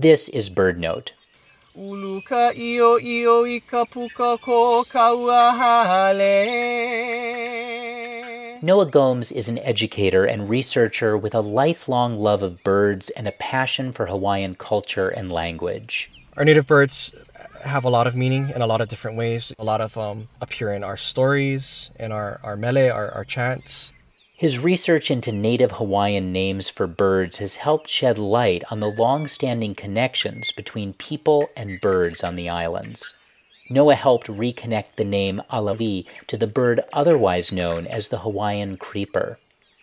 This is BirdNote. Uluka io io ikapuka ko Noah Gomes is an educator and researcher with a lifelong love of birds and a passion for Hawaiian culture and language. Our native birds have a lot of meaning in a lot of different ways. A lot of um, appear in our stories, in our, our mele, our, our chants. His research into native Hawaiian names for birds has helped shed light on the long standing connections between people and birds on the islands. Noah helped reconnect the name ʻAlawī to the bird otherwise known as the Hawaiian creeper.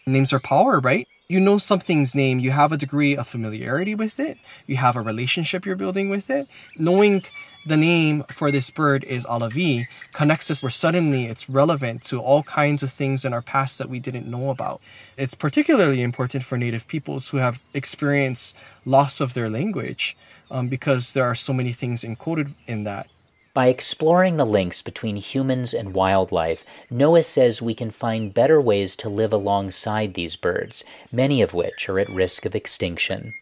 Names are power, right? You know something's name, you have a degree of familiarity with it, you have a relationship you're building with it. Knowing the name for this bird is ʻAlawī connects us where suddenly it's relevant to all kinds of things in our past that we didn't know about. It's particularly important for Native peoples who have experienced loss of their language um, because there are so many things encoded in that. By exploring the links between humans and wildlife, Noah says we can find better ways to live alongside these birds, many of which are at risk of extinction.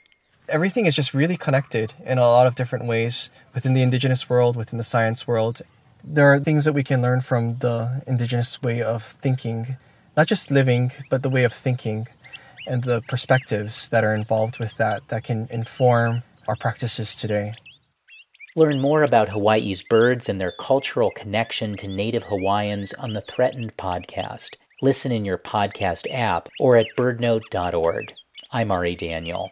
Everything is just really connected in a lot of different ways within the indigenous world, within the science world. There are things that we can learn from the indigenous way of thinking, not just living, but the way of thinking and the perspectives that are involved with that that can inform our practices today. Learn more about Hawaii's birds and their cultural connection to Native Hawaiians on the Threatened podcast. Listen in your podcast app or at birdnote.org. I'm Ari Daniel.